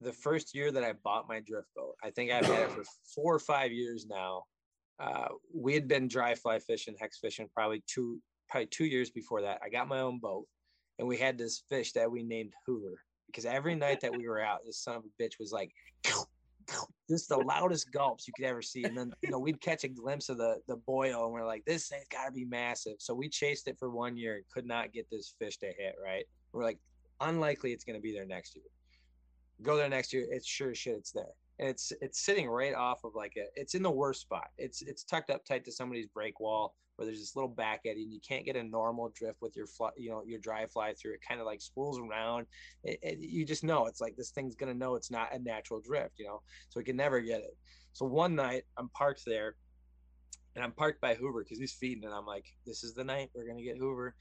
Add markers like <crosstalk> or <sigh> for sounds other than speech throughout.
the first year that I bought my drift boat. I think I've had it for four or five years now. Uh, we had been dry fly fishing, hex fishing, probably two probably two years before that. I got my own boat, and we had this fish that we named Hoover because every night that we were out, this son of a bitch was like <laughs> just the loudest gulps you could ever see. And then you know we'd catch a glimpse of the the boil, and we're like, this thing's got to be massive. So we chased it for one year and could not get this fish to hit. Right, we're like, unlikely it's going to be there next year. Go there next year, it's sure as shit it's there. And it's it's sitting right off of like a it's in the worst spot. It's it's tucked up tight to somebody's break wall where there's this little back eddy and you can't get a normal drift with your fly you know your dry fly through. It kind of like spools around it, it, you just know it's like this thing's gonna know it's not a natural drift you know? So it can never get it. So one night i'm parked there and i'm parked by hoover because he's feeding and i'm like this is the night we're gonna get hoover.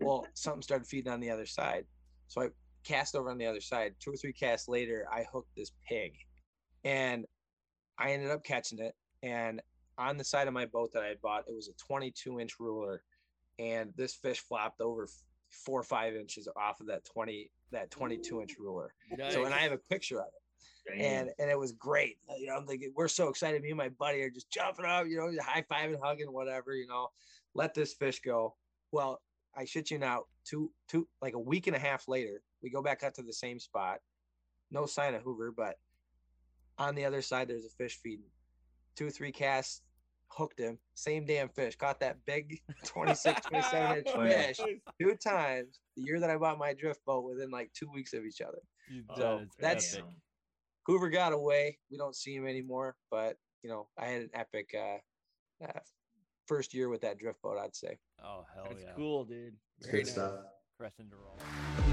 Well something started feeding on the other side. So i cast over on the other side two or three casts later i hooked this pig and I ended up catching it. And on the side of my boat that I had bought, it was a 22 inch ruler, and this fish flopped over four or five inches off of that 20 that 22 inch ruler. Nice. So, and I have a picture of it. Damn. And and it was great. You know, I'm thinking we're so excited. Me and my buddy are just jumping up, you know, high fiving, hugging, whatever, you know. Let this fish go. Well, I shit you not, two two like a week and a half later, we go back out to the same spot. No sign of Hoover, but on the other side, there's a fish feeding. Two, three casts, hooked him. Same damn fish. Caught that big <laughs> 26, 27 inch fish two times the year that I bought my drift boat within like two weeks of each other. So that's epic. Hoover got away. We don't see him anymore, but you know, I had an epic uh, uh first year with that drift boat, I'd say. Oh hell That's yeah. cool, dude. Very Great nice. stuff. Crescent roll.